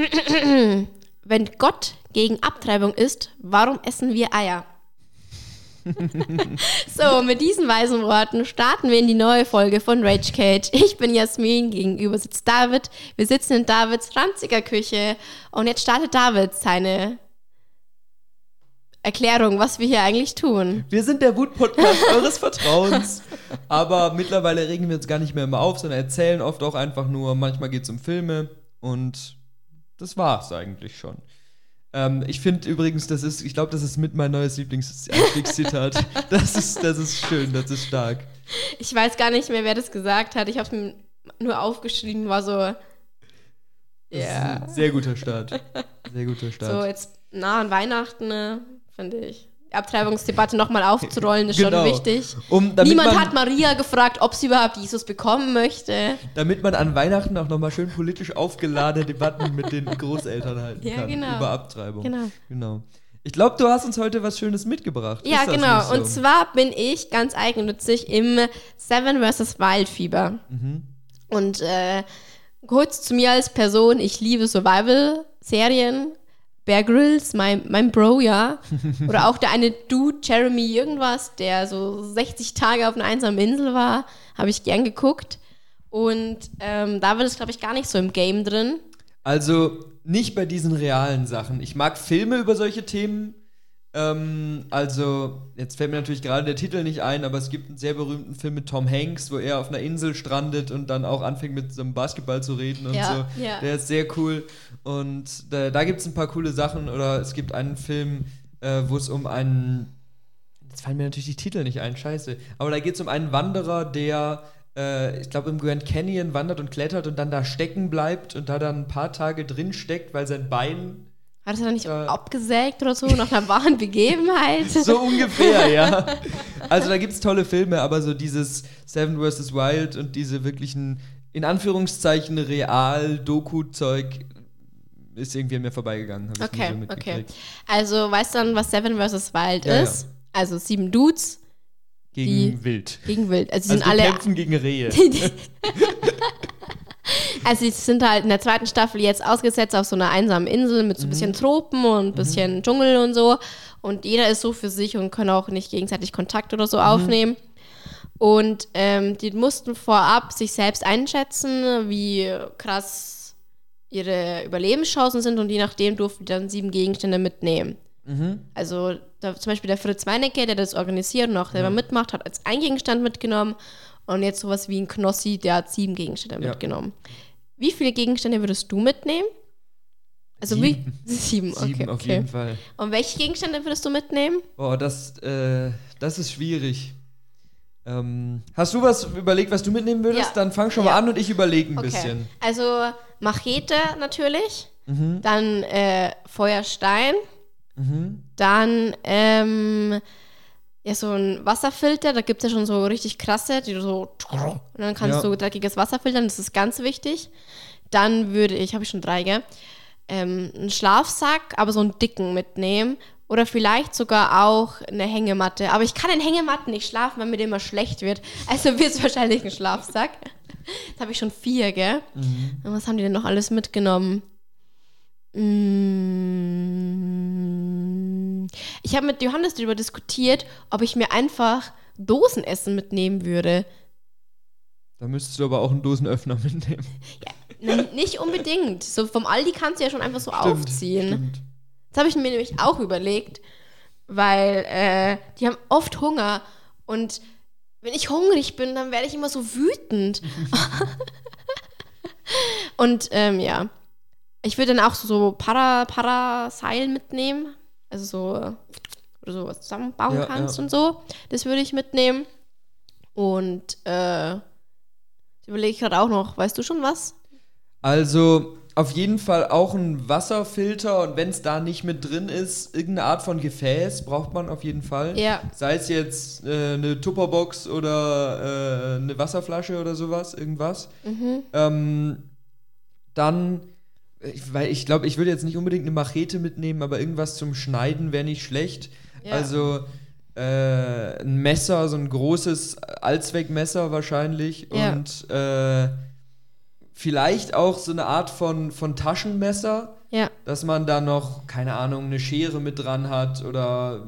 Wenn Gott gegen Abtreibung ist, warum essen wir Eier? so, mit diesen weisen Worten starten wir in die neue Folge von Rage Cage. Ich bin Jasmin, gegenüber sitzt David. Wir sitzen in Davids ranziger Küche und jetzt startet David seine Erklärung, was wir hier eigentlich tun. Wir sind der Wut-Podcast eures Vertrauens. Aber mittlerweile regen wir uns gar nicht mehr immer auf, sondern erzählen oft auch einfach nur. Manchmal geht es um Filme und das war's eigentlich schon. Ähm, ich finde übrigens, das ist, ich glaube, das ist mit mein neues Lieblingszitat. das, ist, das ist schön, das ist stark. Ich weiß gar nicht mehr, wer das gesagt hat. Ich habe es nur aufgeschrieben, war so. Ja. Sehr guter Start. Sehr guter Start. So, jetzt nah an Weihnachten, ne, finde ich. Abtreibungsdebatte nochmal aufzurollen, ist genau. schon wichtig. Um, Niemand man, hat Maria gefragt, ob sie überhaupt Jesus bekommen möchte. Damit man an Weihnachten auch nochmal schön politisch aufgeladene Debatten mit den Großeltern halten ja, kann genau. über Abtreibung. Genau. genau. Ich glaube, du hast uns heute was Schönes mitgebracht. Ja, genau. So? Und zwar bin ich ganz eigennützig im Seven vs. Wild Fieber. Mhm. Und äh, kurz zu mir als Person, ich liebe Survival-Serien Bear Grylls, mein, mein Bro, ja. Oder auch der eine Dude, Jeremy irgendwas, der so 60 Tage auf einer einsamen Insel war, habe ich gern geguckt. Und ähm, da wird es, glaube ich, gar nicht so im Game drin. Also nicht bei diesen realen Sachen. Ich mag Filme über solche Themen, ähm, also, jetzt fällt mir natürlich gerade der Titel nicht ein, aber es gibt einen sehr berühmten Film mit Tom Hanks, wo er auf einer Insel strandet und dann auch anfängt mit so einem Basketball zu reden und ja, so. Ja. Der ist sehr cool. Und da, da gibt es ein paar coole Sachen. Oder es gibt einen Film, äh, wo es um einen. Jetzt fallen mir natürlich die Titel nicht ein, scheiße. Aber da geht es um einen Wanderer, der äh, ich glaube, im Grand Canyon wandert und klettert und dann da stecken bleibt und da dann ein paar Tage drin steckt, weil sein Bein hat es dann nicht äh, abgesägt oder so nach einer wahren Begebenheit? So ungefähr, ja. Also da gibt es tolle Filme, aber so dieses Seven vs. Wild und diese wirklichen, in Anführungszeichen, real-Doku-Zeug ist irgendwie an mir vorbeigegangen. Okay, so okay. Also weißt du dann, was Seven vs. Wild ja, ist? Ja. Also sieben Dudes. Gegen Wild. Gegen Wild. Also, also sind alle. kämpfen gegen Rehe. Also sie sind halt in der zweiten Staffel jetzt ausgesetzt auf so einer einsamen Insel mit so ein mhm. bisschen Tropen und ein mhm. bisschen mhm. Dschungel und so. Und jeder ist so für sich und können auch nicht gegenseitig Kontakt oder so mhm. aufnehmen. Und ähm, die mussten vorab sich selbst einschätzen, wie krass ihre Überlebenschancen sind und je nachdem durften die dann sieben Gegenstände mitnehmen. Mhm. Also da, zum Beispiel der Fritz Meinecke, der das organisiert und auch selber mitmacht, hat als ein Gegenstand mitgenommen und jetzt sowas wie ein Knossi, der hat sieben Gegenstände ja. mitgenommen. Wie viele Gegenstände würdest du mitnehmen? Also sieben. wie? Sieben, okay. Sieben auf okay. jeden Fall. Und welche Gegenstände würdest du mitnehmen? Boah, das, äh, das ist schwierig. Ähm, hast du was überlegt, was du mitnehmen würdest? Ja. Dann fang schon ja. mal an und ich überlege ein okay. bisschen. Also Machete natürlich, mhm. dann äh, Feuerstein, mhm. dann ähm, ja, so ein Wasserfilter, da gibt es ja schon so richtig krasse, die so und dann kannst ja. du dreckiges Wasser filtern, das ist ganz wichtig. Dann würde ich, habe ich schon drei, gell? Ähm, einen Schlafsack, aber so einen dicken mitnehmen. Oder vielleicht sogar auch eine Hängematte. Aber ich kann in Hängematten nicht schlafen, weil mir immer schlecht wird. Also wird es wahrscheinlich ein Schlafsack. Jetzt habe ich schon vier, gell? Mhm. Und was haben die denn noch alles mitgenommen? Mmh. Ich habe mit Johannes darüber diskutiert, ob ich mir einfach Dosenessen mitnehmen würde. Da müsstest du aber auch einen Dosenöffner mitnehmen. Ja, nicht unbedingt. So vom Aldi kannst du ja schon einfach so stimmt, aufziehen. Stimmt. Das habe ich mir nämlich auch überlegt, weil äh, die haben oft Hunger und wenn ich hungrig bin, dann werde ich immer so wütend. und ähm, ja, ich würde dann auch so Para, Paraseil mitnehmen. Also so, wo du sowas zusammenbauen ja, kannst ja. und so. Das würde ich mitnehmen. Und äh, überlege ich gerade auch noch, weißt du schon was? Also auf jeden Fall auch ein Wasserfilter und wenn es da nicht mit drin ist, irgendeine Art von Gefäß braucht man auf jeden Fall. Ja. Sei es jetzt äh, eine Tupperbox oder äh, eine Wasserflasche oder sowas, irgendwas. Mhm. Ähm, dann ich, weil ich glaube, ich würde jetzt nicht unbedingt eine Machete mitnehmen, aber irgendwas zum Schneiden wäre nicht schlecht. Ja. Also äh, ein Messer, so ein großes Allzweckmesser wahrscheinlich ja. und äh, vielleicht auch so eine Art von, von Taschenmesser, Ja. dass man da noch, keine Ahnung, eine Schere mit dran hat oder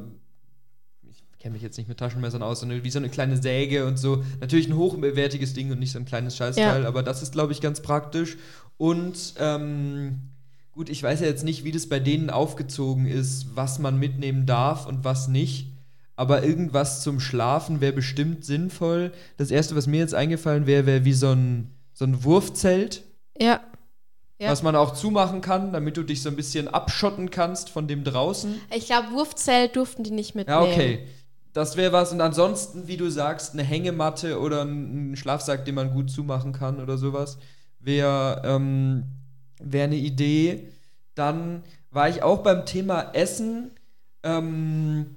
kenne mich jetzt nicht mit Taschenmessern aus, sondern wie so eine kleine Säge und so. Natürlich ein hochwertiges Ding und nicht so ein kleines Scheißteil, Ja. aber das ist, glaube ich, ganz praktisch. Und ähm, gut, ich weiß ja jetzt nicht, wie das bei denen aufgezogen ist, was man mitnehmen darf und was nicht. Aber irgendwas zum Schlafen wäre bestimmt sinnvoll. Das erste, was mir jetzt eingefallen wäre, wäre wie so ein, so ein Wurfzelt Ja. Ja. was man auch zumachen kann, damit du dich so ein bisschen abschotten kannst von dem draußen. Ich glaube, Wurfzelt durften die nicht mitnehmen. Ja, okay. Das wäre was. Und ansonsten, wie du sagst, eine Hängematte oder ein Schlafsack, den man gut zumachen kann oder sowas, wäre ähm, wär eine Idee. Dann war ich auch beim Thema Essen. Ähm,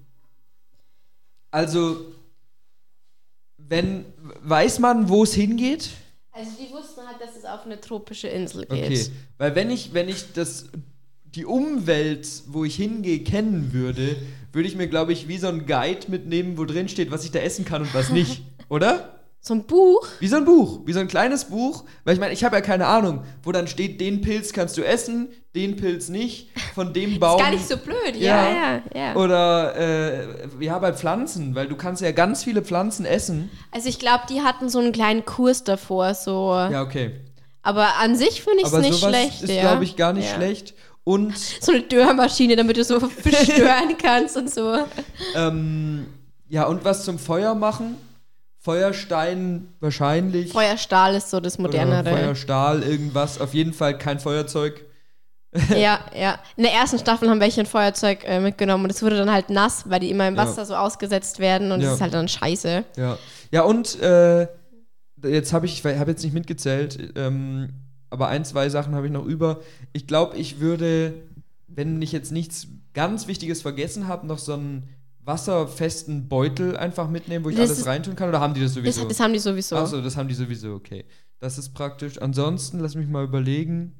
also, wenn, weiß man, wo es hingeht? Also die wussten halt, dass es auf eine tropische Insel geht. Okay, weil wenn ich, wenn ich das, die Umwelt, wo ich hingehe, kennen würde, würde ich mir, glaube ich, wie so ein Guide mitnehmen, wo drin steht, was ich da essen kann und was nicht. Oder? So ein Buch. Wie so ein Buch, wie so ein kleines Buch, weil ich meine, ich habe ja keine Ahnung, wo dann steht, den Pilz kannst du essen, den Pilz nicht, von dem Baum. Ist gar nicht so blöd. Ja, ja, ja. Oder äh, ja, bei Pflanzen, weil du kannst ja ganz viele Pflanzen essen. Also ich glaube, die hatten so einen kleinen Kurs davor, so. Ja, okay. Aber an sich finde ich es nicht sowas schlecht. ist, ja. glaube ich, gar nicht ja. schlecht. Und So eine Dörrmaschine, damit du so bestören kannst und so. Ähm, ja, und was zum Feuer machen? Feuerstein wahrscheinlich. Feuerstahl ist so das oder modernere. Feuerstahl, irgendwas. Auf jeden Fall kein Feuerzeug. Ja, ja. In der ersten Staffel haben welche ein Feuerzeug äh, mitgenommen und es wurde dann halt nass, weil die immer im Ja. Wasser so ausgesetzt werden und Ja. das ist halt dann scheiße. Ja. Ja, und äh, jetzt habe ich, ich habe jetzt nicht mitgezählt, ähm, aber ein, zwei Sachen habe ich noch über. Ich glaube, ich würde, wenn ich jetzt nichts ganz Wichtiges vergessen habe, noch so einen wasserfesten Beutel einfach mitnehmen, wo ich Das alles reintun kann. Oder haben die das Das, sowieso? das haben die sowieso. Achso, das haben die sowieso, okay. Das ist praktisch. Ansonsten, lass mich mal überlegen.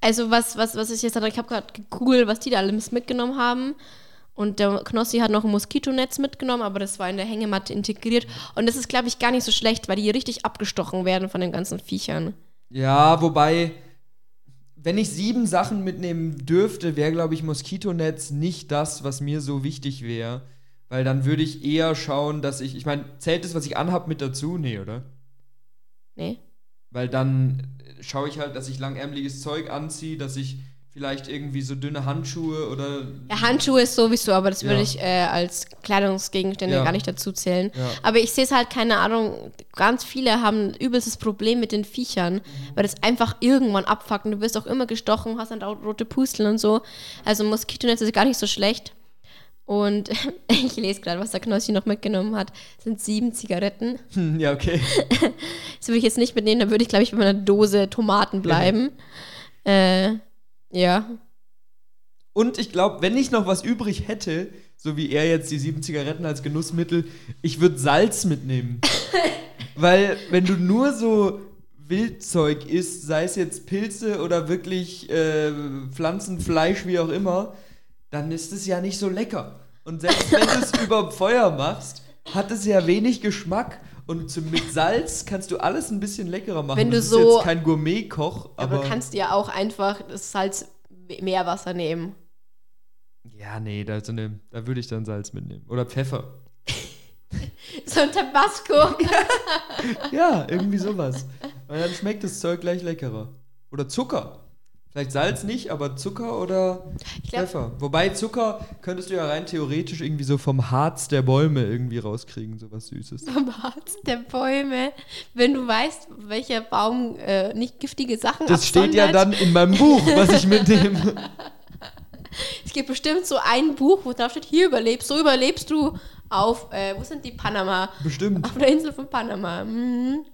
Also was, was, was ich jetzt hatte, ich habe gerade gegoogelt, was die da alles mitgenommen haben. Und der Knossi hat noch ein Moskitonetz mitgenommen, aber das war in der Hängematte integriert. Und das ist, glaube ich, gar nicht so schlecht, weil die richtig abgestochen werden von den ganzen Viechern. Ja, wobei, wenn ich sieben Sachen mitnehmen dürfte, wäre, glaube ich, Moskitonetz nicht das, was mir so wichtig wäre. Weil dann würde ich eher schauen, dass ich, ich meine, zählt das, was ich anhab, mit dazu? Nee, oder? Nee? Weil dann äh, schaue ich halt, dass ich langärmeliges Zeug anziehe, dass ich vielleicht irgendwie so dünne Handschuhe oder. Ja, Handschuhe ist sowieso, aber das würde Ja. ich äh, als Kleidungsgegenstände Ja. gar nicht dazu zählen. Ja. Aber ich sehe es halt, keine Ahnung, ganz viele haben ein übelstes Problem mit den Viechern, weil das einfach irgendwann abfuckt und du wirst auch immer gestochen, hast dann auch rote Pusteln und so. Also Moskitonetz ist gar nicht so schlecht. Und ich lese gerade, was der Knossi noch mitgenommen hat. Das sind sieben Zigaretten. Hm, ja, okay. Das würde ich jetzt nicht mitnehmen, da würde ich, glaube ich, bei meiner Dose Tomaten bleiben. äh, ja. Und ich glaube, wenn ich noch was übrig hätte, so wie er jetzt die sieben Zigaretten als Genussmittel, ich würde Salz mitnehmen. Weil wenn du nur so Wildzeug isst, sei es jetzt Pilze oder wirklich äh, Pflanzen, Fleisch, wie auch immer, dann ist es ja nicht so lecker. Und selbst wenn du es über Feuer machst, hat es ja wenig Geschmack. Und zum, mit Salz kannst du alles ein bisschen leckerer machen. Wenn du das ist so- jetzt kein Gourmet-Koch, Aber, aber. du kannst dir auch einfach das Salz Meerwasser nehmen. ja, nee, da, so eine, da würde ich dann Salz mitnehmen. Oder Pfeffer. So ein Tabasco. Ja, irgendwie sowas. Weil dann schmeckt das Zeug gleich leckerer. Oder Zucker. Vielleicht Salz nicht, aber Zucker oder glaub- Pfeffer. Wobei Zucker könntest du ja rein theoretisch irgendwie so vom Harz der Bäume irgendwie rauskriegen, sowas Süßes. Vom Harz der Bäume. Wenn du weißt, welcher Baum äh, nicht giftige Sachen Das steht ja absondert. dann in meinem Buch, was ich mitnehme. Es gibt bestimmt so ein Buch, wo drauf steht, hier überlebst, so überlebst du auf, äh, wo sind die Panama? Bestimmt. Auf der Insel von Panama. Mhm.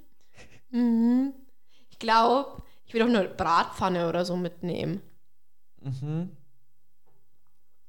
Mhm. Ich glaube, ich will auch eine Bratpfanne oder so mitnehmen. Mhm.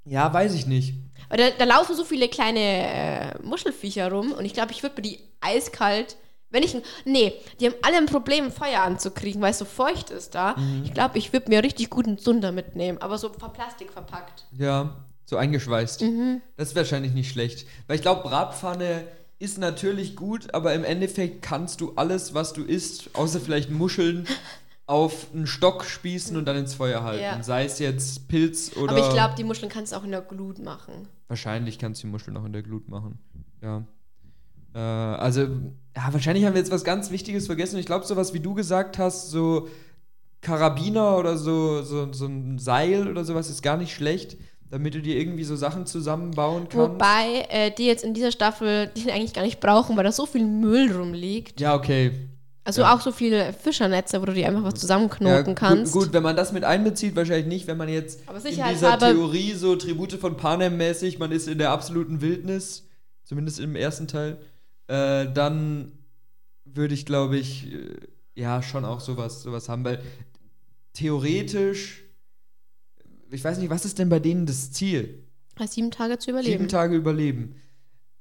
Ja, weiß ich nicht. Weil da, da laufen so viele kleine äh, Muschelviecher rum und ich glaube, ich würde mir die eiskalt, wenn ich, nee, die haben alle ein Problem, Feuer anzukriegen, weil es so feucht ist da. Mhm. Ich glaube, ich würde mir richtig guten Zunder mitnehmen, aber so ver Plastik verpackt. Ja, so eingeschweißt. Mhm. Das ist wahrscheinlich nicht schlecht. Weil ich glaube, Bratpfanne ist natürlich gut, aber im Endeffekt kannst du alles, was du isst, außer vielleicht Muscheln, auf einen Stock spießen und dann ins Feuer halten. Ja. Sei es jetzt Pilz oder. Aber ich glaube, die Muscheln kannst du auch in der Glut machen. Wahrscheinlich kannst du die Muscheln auch in der Glut machen. Ja. Äh, also, ja, wahrscheinlich haben wir jetzt was ganz Wichtiges vergessen. Ich glaube, sowas wie du gesagt hast, so Karabiner oder so, so, so ein Seil oder sowas ist gar nicht schlecht, damit du dir irgendwie so Sachen zusammenbauen kannst. Wobei äh, die jetzt in dieser Staffel die eigentlich gar nicht brauchen, weil da so viel Müll rumliegt. Ja, okay. Also Ja. auch so viele Fischernetze, wo du die einfach was Ja, zusammenknoten gu- kannst. Gut, wenn man das mit einbezieht, wahrscheinlich nicht, wenn man jetzt Aber in dieser Theorie so Tribute von Panem mäßig, man ist in der absoluten Wildnis, zumindest im ersten Teil, äh, dann würde ich, glaube ich, äh, ja, schon auch sowas, sowas haben, weil theoretisch, ich weiß nicht, was ist denn bei denen das Ziel? Sieben Tage zu Sieben überleben. Tage überleben.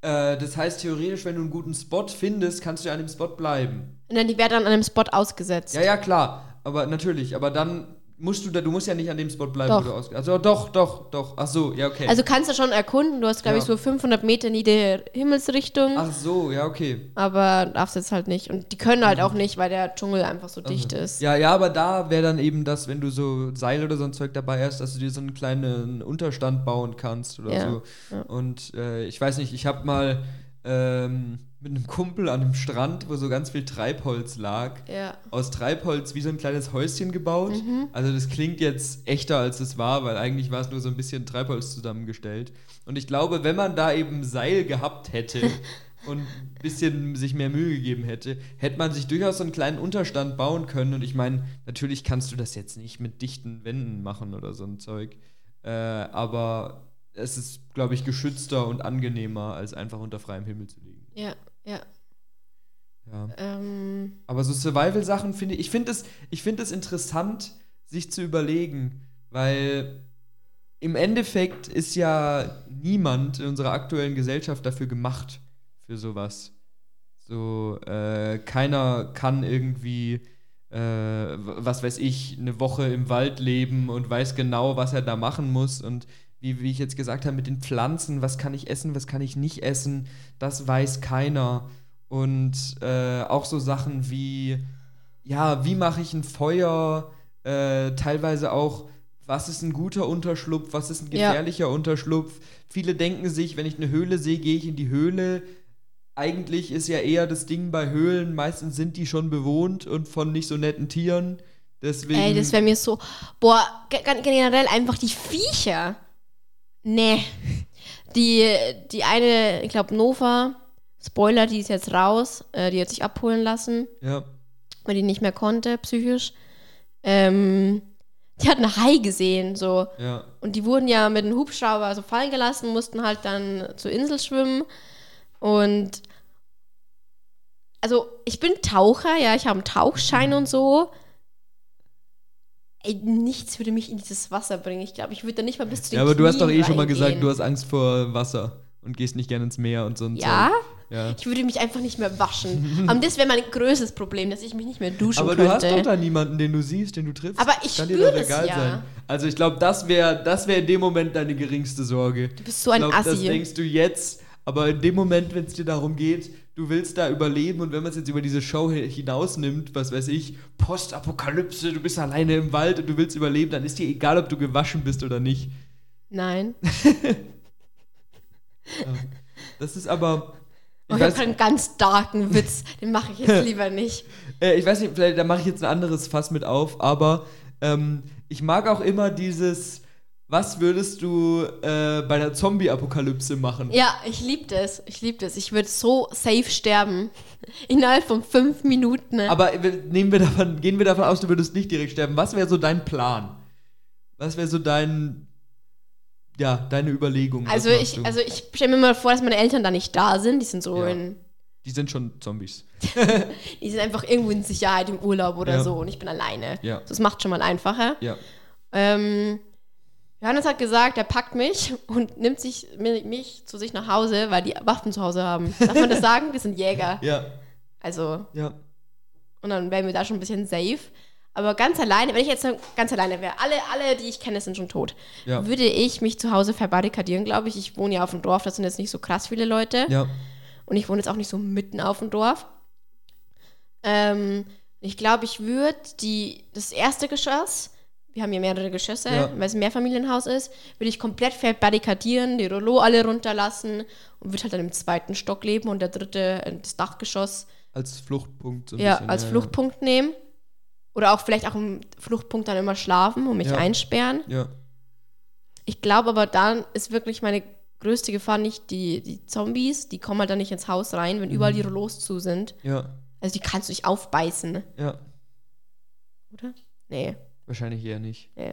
Äh, das heißt, theoretisch, wenn du einen guten Spot findest, kannst du an dem Spot bleiben. Und dann die werden an einem Spot ausgesetzt. Ja, ja, klar. Aber natürlich, aber dann musst du da, du musst ja nicht an dem Spot bleiben, Doch. wo du aus. Also doch, doch, doch. Ach so, ja, okay. Also kannst du schon erkunden, du hast, glaube ich, Ja. so 500 Meter in jede Himmelsrichtung, Ach so, ja, okay. aber darfst jetzt halt nicht. Und die können halt auch nicht, weil der Dschungel einfach so dicht ist. Ja, ja, aber da wäre dann eben das, wenn du so Seil oder so ein Zeug dabei hast, dass du dir so einen kleinen Unterstand bauen kannst oder Ja, so. ja. Und äh, ich weiß nicht, ich habe mal ähm, mit einem Kumpel an einem Strand, wo so ganz viel Treibholz lag, Ja. aus Treibholz wie so ein kleines Häuschen gebaut. Mhm. Also das klingt jetzt echter, als es war, weil eigentlich war es nur so ein bisschen Treibholz zusammengestellt. Und ich glaube, wenn man da eben Seil gehabt hätte und ein bisschen sich mehr Mühe gegeben hätte, hätte man sich durchaus so einen kleinen Unterstand bauen können. Und ich meine, natürlich kannst du das jetzt nicht mit dichten Wänden machen oder so ein Zeug. Äh, aber es ist, glaube ich, geschützter und angenehmer, als einfach unter freiem Himmel zu liegen. Ja, ja. Ja. Ähm, Aber so Survival-Sachen finde ich, ich finde es, ich finde es interessant, sich zu überlegen, weil im Endeffekt ist ja niemand in unserer aktuellen Gesellschaft dafür gemacht, für sowas. So, äh, keiner kann irgendwie, äh, was weiß ich, eine Woche im Wald leben und weiß genau, was er da machen muss und wie, wie ich jetzt gesagt habe, mit den Pflanzen, was kann ich essen, was kann ich nicht essen, das weiß keiner. Und äh, auch so Sachen wie, ja, wie mache ich ein Feuer, äh, teilweise auch, was ist ein guter Unterschlupf, was ist ein Ja. gefährlicher Unterschlupf. Viele denken sich, wenn ich eine Höhle sehe, gehe ich in die Höhle. Eigentlich ist ja eher das Ding bei Höhlen, meistens sind die schon bewohnt und von nicht so netten Tieren. Deswegen. ey, das wäre mir so. Boah, ge- ge- generell einfach die Viecher. Nee. Die, die eine, ich glaube, Nova, Spoiler, die ist jetzt raus, äh, die hat sich abholen lassen. ja. weil die nicht mehr konnte, psychisch. Ähm, die hat einen Hai gesehen, so. Ja. Und die wurden ja mit einem Hubschrauber so fallen gelassen, mussten halt dann zur Insel schwimmen. Und also ich bin Taucher, ja, ich habe einen Tauchschein und so. Ey, nichts würde mich in dieses Wasser bringen. Ich glaube, ich würde da nicht mal bis zu den ja, aber du hast doch eh Knien schon mal gesagt, du hast Angst vor Wasser und gehst nicht gerne ins Meer und so ein Ja, Zeug. Ja. ich würde mich einfach nicht mehr waschen. Aber das wäre mein größtes Problem, dass ich mich nicht mehr duschen Aber könnte. du hast doch da niemanden, den du siehst, den du triffst. Aber ich Kann dir spüre doch es egal ja. sein. Also ich glaube, das wäre das wär in dem Moment deine geringste Sorge. du bist so ein ich glaub, Das Assi. denkst du jetzt, aber in dem Moment, wenn es dir darum geht, du willst da überleben und wenn man es jetzt über diese Show hi- hinausnimmt, was weiß ich, Postapokalypse, du bist alleine im Wald und du willst überleben, dann ist dir egal, ob du gewaschen bist oder nicht. Nein. Das ist aber. Oh, Ich weiß, habe einen ganz darken Witz. Den mache ich jetzt lieber nicht. äh, ich weiß nicht, vielleicht da mache ich jetzt ein anderes Fass mit auf, aber ähm, ich mag auch immer dieses, was würdest du äh, bei der Zombie-Apokalypse machen? Ja, ich liebe das. Ich liebe das. Ich würde so safe sterben. Innerhalb von fünf Minuten. Aber nehmen wir davon, gehen wir davon aus, du würdest nicht direkt sterben. Was wäre so dein Plan? Was wäre so dein, ja, deine Überlegung? Also machst ich, du? also ich stelle mir mal vor, dass meine Eltern da nicht da sind. Die sind so Ja. in, Die sind schon Zombies. die sind einfach irgendwo in Sicherheit im Urlaub oder Ja. so und ich bin alleine. Ja. Das macht schon mal einfacher. Ja. Ähm, Johannes hat gesagt, er packt mich und nimmt sich mi- mich zu sich nach Hause, weil die Waffen zu Hause haben. Darf man das sagen? Wir sind Jäger. Ja. Also Ja. Und dann wären wir da schon ein bisschen safe. Aber ganz alleine, wenn ich jetzt ganz alleine wäre, alle, alle, die ich kenne, sind schon tot, Ja. würde ich mich zu Hause verbarrikadieren, glaube ich. Ich wohne ja auf dem Dorf, das sind jetzt nicht so krass viele Leute. Ja. Und ich wohne jetzt auch nicht so mitten auf dem Dorf. Ähm, Ich glaube, ich würde die das erste Geschoss, wir haben hier mehrere Geschosse, Ja. weil es ein Mehrfamilienhaus ist, würde ich komplett verbarrikadieren, die Rollo alle runterlassen und würde halt dann im zweiten Stock leben und der dritte, äh, das Dachgeschoss, Als Fluchtpunkt. So ja, bisschen, als Fluchtpunkt nehmen. Oder auch vielleicht auch im Fluchtpunkt dann immer schlafen und mich Ja. einsperren. Ja. Ich glaube aber dann ist wirklich meine größte Gefahr nicht die, die Zombies, die kommen halt dann nicht ins Haus rein, wenn überall die Rollos zu sind. Ja. Also die kannst du nicht aufbeißen? Ja. oder? Nee. Wahrscheinlich eher nicht. nee.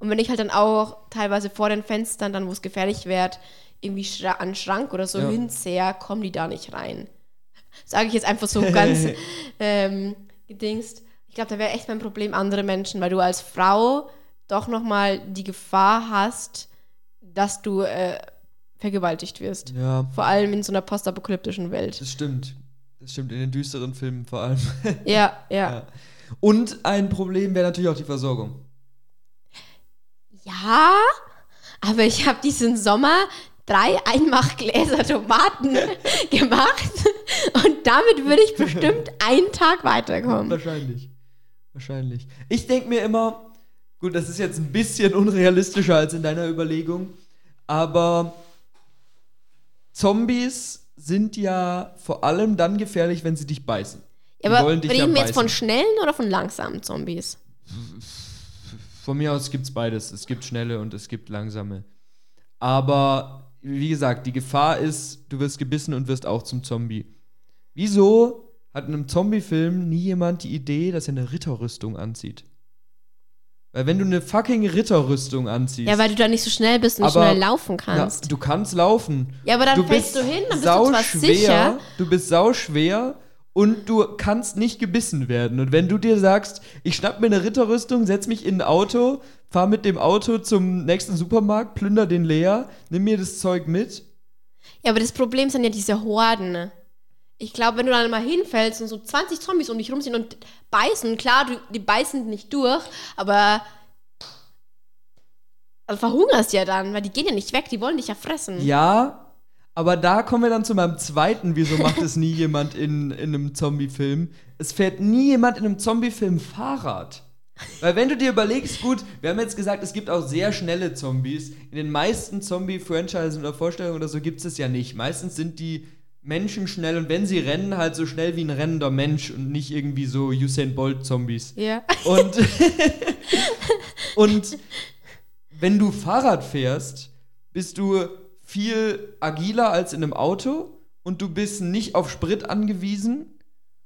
Und wenn ich halt dann auch teilweise vor den Fenstern, dann wo es gefährlich wird, irgendwie an Schrank oder so Ja. hinsehe, kommen die da nicht rein. Sage ich jetzt einfach so ganz ähm, gedingst. Ich glaube, da wäre echt mein Problem andere Menschen, weil du als Frau doch nochmal die Gefahr hast, dass du äh, vergewaltigt wirst. Ja, Vor allem in so einer postapokalyptischen Welt. das stimmt. Das stimmt, in den düsteren Filmen vor allem. Ja, ja. Ja. Und ein Problem wäre natürlich auch die Versorgung. Ja, aber ich habe diesen Sommer drei Einmachgläser Tomaten gemacht und damit würde ich bestimmt einen Tag weiterkommen. Wahrscheinlich. Wahrscheinlich. Ich denke mir immer, gut, das ist jetzt ein bisschen unrealistischer als in deiner Überlegung, aber Zombies sind ja vor allem dann gefährlich, wenn sie dich beißen. Ja, aber wollen dich ja reden wir jetzt von schnellen oder von langsamen Zombies? Von mir aus gibt es beides. Es gibt schnelle und es gibt langsame. Aber wie gesagt, die Gefahr ist, du wirst gebissen und wirst auch zum Zombie. Wieso hat in einem Zombie-Film nie jemand die Idee, dass er eine Ritterrüstung anzieht? Weil wenn du eine fucking Ritterrüstung anziehst. Ja, weil du da nicht so schnell bist und nicht Aber- schnell laufen kannst. du kannst laufen. Ja, aber dann du fällst bist du hin, dann bist du zwar sicher. Du bist sauschwer und du kannst nicht gebissen werden. Und wenn du dir sagst, ich schnapp mir eine Ritterrüstung, setz mich in ein Auto, fahr mit dem Auto zum nächsten Supermarkt, plünder den leer, nimm mir das Zeug mit. Ja, aber das Problem sind ja diese Horden. Ich glaube, wenn du dann mal hinfällst und so 20 Zombies um dich rum sind und beißen, klar, du, die beißen nicht durch, aber also verhungerst ja dann, weil die gehen ja nicht weg, die wollen dich ja fressen. Ja, aber da kommen wir dann zu meinem zweiten, wieso macht es nie jemand in, in einem Zombie-Film? Es fährt nie jemand in einem Zombie-Film Fahrrad. Weil wenn du dir überlegst, gut, wir haben jetzt gesagt, es gibt auch sehr schnelle Zombies. In den meisten Zombie-Franchisen oder Vorstellungen oder so gibt es es ja nicht. Meistens sind die Menschen schnell und wenn sie rennen, halt so schnell wie ein rennender Mensch und nicht irgendwie so Usain Bolt-Zombies. Ja. Und, und wenn du Fahrrad fährst, bist du viel agiler als in einem Auto und du bist nicht auf Sprit angewiesen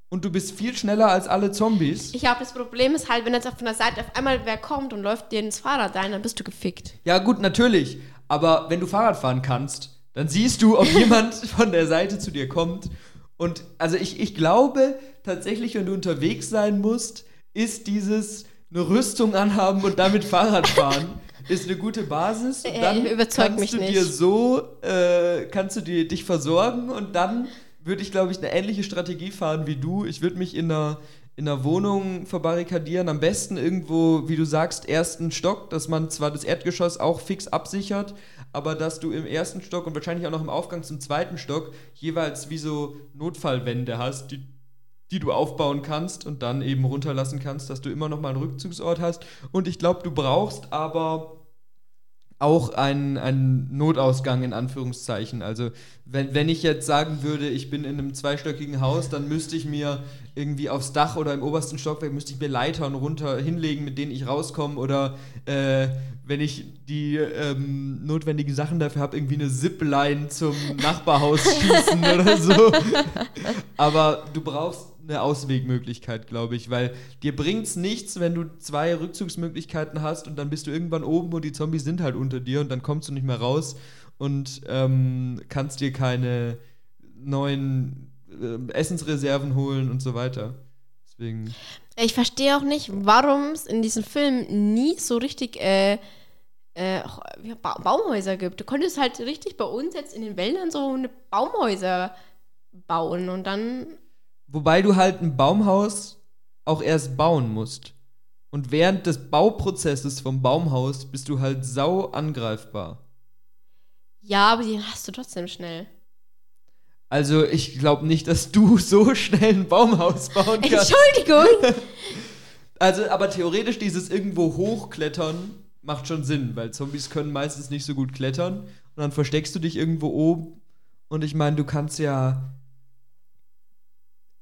und du bist viel schneller als alle Zombies. Ich glaube, das Problem ist halt, wenn jetzt von der Seite auf einmal wer kommt und läuft dir ins Fahrrad rein, dann bist du gefickt. Ja, gut, natürlich. Aber wenn du Fahrrad fahren kannst, dann siehst du, ob jemand von der Seite zu dir kommt. Und also ich, ich glaube tatsächlich, wenn du unterwegs sein musst, ist dieses eine Rüstung anhaben und damit Fahrrad fahren, ist eine gute Basis. Und Äh, dann überzeugt kannst du nicht. dir so, äh, kannst du dir, dich versorgen und dann würde ich, glaube ich, eine ähnliche Strategie fahren wie du. Ich würde mich in einer, in einer Wohnung verbarrikadieren, am besten irgendwo, wie du sagst, ersten Stock, dass man zwar das Erdgeschoss auch fix absichert, aber dass du im ersten Stock und wahrscheinlich auch noch im Aufgang zum zweiten Stock jeweils wie so Notfallwände hast, die, die du aufbauen kannst und dann eben runterlassen kannst, dass du immer noch mal einen Rückzugsort hast. Und ich glaube, du brauchst aber auch einen, einen Notausgang in Anführungszeichen. Also wenn, wenn ich jetzt sagen würde, ich bin in einem zweistöckigen Haus, dann müsste ich mir irgendwie aufs Dach oder im obersten Stockwerk müsste ich mir Leitern runter hinlegen, mit denen ich rauskomme oder äh, wenn ich die ähm, notwendigen Sachen dafür habe, irgendwie eine Zipline zum Nachbarhaus schießen oder so. Aber du brauchst eine Auswegmöglichkeit, glaube ich, weil dir bringt's nichts, wenn du zwei Rückzugsmöglichkeiten hast und dann bist du irgendwann oben und die Zombies sind halt unter dir und dann kommst du nicht mehr raus und ähm, kannst dir keine neuen äh, Essensreserven holen und so weiter. Deswegen. Ich verstehe auch nicht, warum es in diesem Film nie so richtig äh, äh, ba Baumhäuser gibt. Du könntest halt richtig bei uns jetzt in den Wäldern so eine Baumhäuser bauen und dann. Wobei du halt ein Baumhaus auch erst bauen musst. Und während des Bauprozesses vom Baumhaus bist du halt sau angreifbar. Ja, aber den hast du trotzdem schnell. Also ich glaube nicht, dass du so schnell ein Baumhaus bauen kannst. Entschuldigung. Also, aber theoretisch dieses irgendwo hochklettern macht schon Sinn, weil Zombies können meistens nicht so gut klettern und dann versteckst du dich irgendwo oben und ich meine, du kannst ja